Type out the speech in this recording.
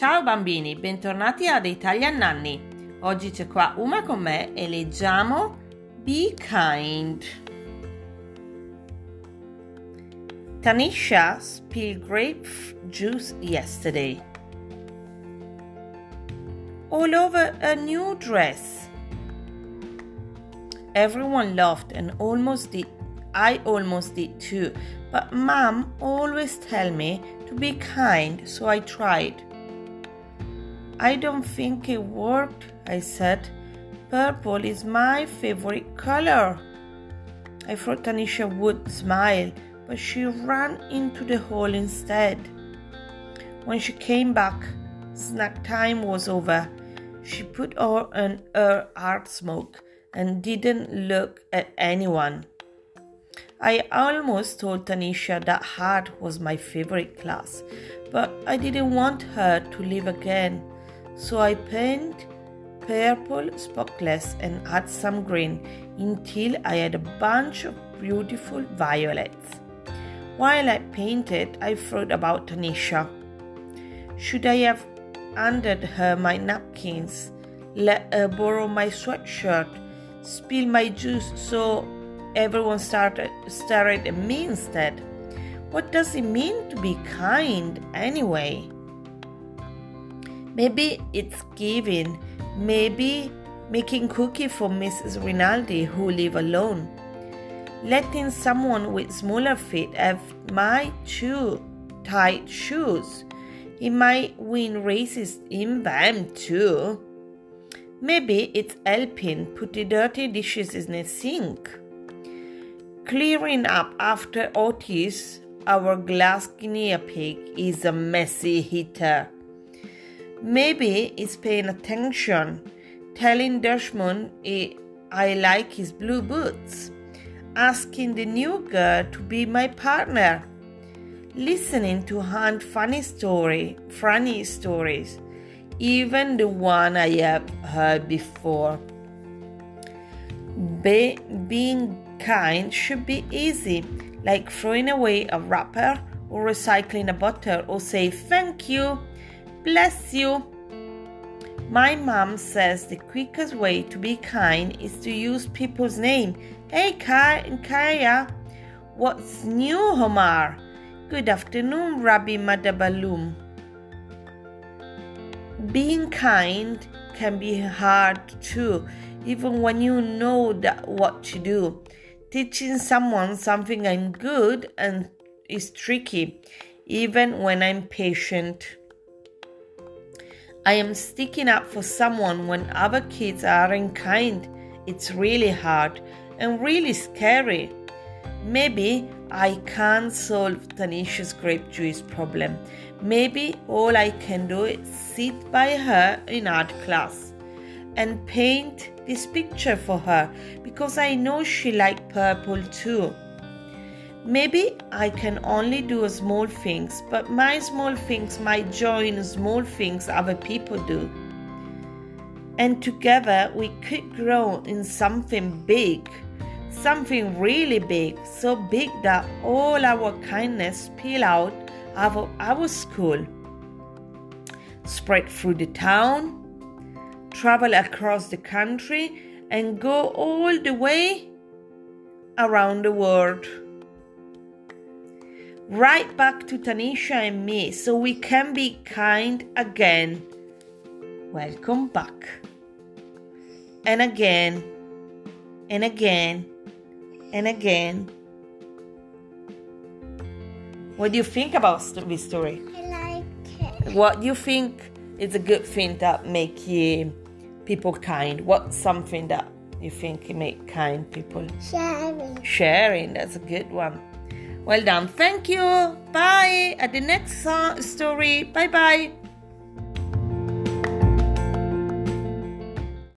Ciao bambini, bentornati ad Italian Nanny. Oggi c'è qua Uma con me e leggiamo Be Kind. Tanisha spilled grape juice yesterday. All over a new dress. Everyone laughed and almost did. I almost did too. But mom always tell me to be kind, so I tried. I don't think it worked, I said. Purple is my favorite color. I thought Tanisha would smile, but she ran into the hall instead. When she came back, snack time was over. She put on her art smoke and didn't look at anyone. I almost told Tanisha that art was my favorite class, but I didn't want her to leave again. So I painted purple spotless and add some green until I had a bunch of beautiful violets. While I painted, I thought about Tanisha. Should I have handed her my napkins, let her borrow my sweatshirt, spill my juice so everyone started stared at me instead? What does it mean to be kind anyway? Maybe it's giving, maybe making cookie for Mrs. Rinaldi who live alone. Letting someone with smaller feet have my two tight shoes. He might win races in them too. Maybe it's helping put the dirty dishes in the sink. Clearing up after Otis, our glass guinea pig, is a messy hitter. Maybe it's paying attention, telling Dashmon I like his blue boots, asking the new girl to be my partner, listening to Aunt funny story, funny stories, even the one I have heard before. Be, being kind should be easy, like throwing away a wrapper or recycling a bottle or say thank you Bless you. My mom says the quickest way to be kind is to use people's name. Hey, Kai and Kaya. What's new, Homar? Good afternoon, Rabbi Madabalum. Being kind can be hard too, even when you know that what to do. Teaching someone something I'm good and is tricky, even when I'm patient. I am sticking up for someone when other kids aren't kind. It's really hard and really scary. Maybe I can't solve Tanisha's grape juice problem. Maybe all I can do is sit by her in art class and paint this picture for her because I know she likes purple too. Maybe I can only do small things, but my small things might join small things other people do. And together we could grow in something big, something really big, so big that all our kindness spill out of our school, spread through the town, travel across the country, and go all the way around the world right back to Tanisha and me so we can be kind again. Welcome back. And again, and again, and again. What do you think about this story? I like it. What do you think is a good thing that make you people kind? What's something that you think make kind people? Sharing. Sharing, that's a good one. Well done. Thank you. Bye. At the next so- story. Bye bye.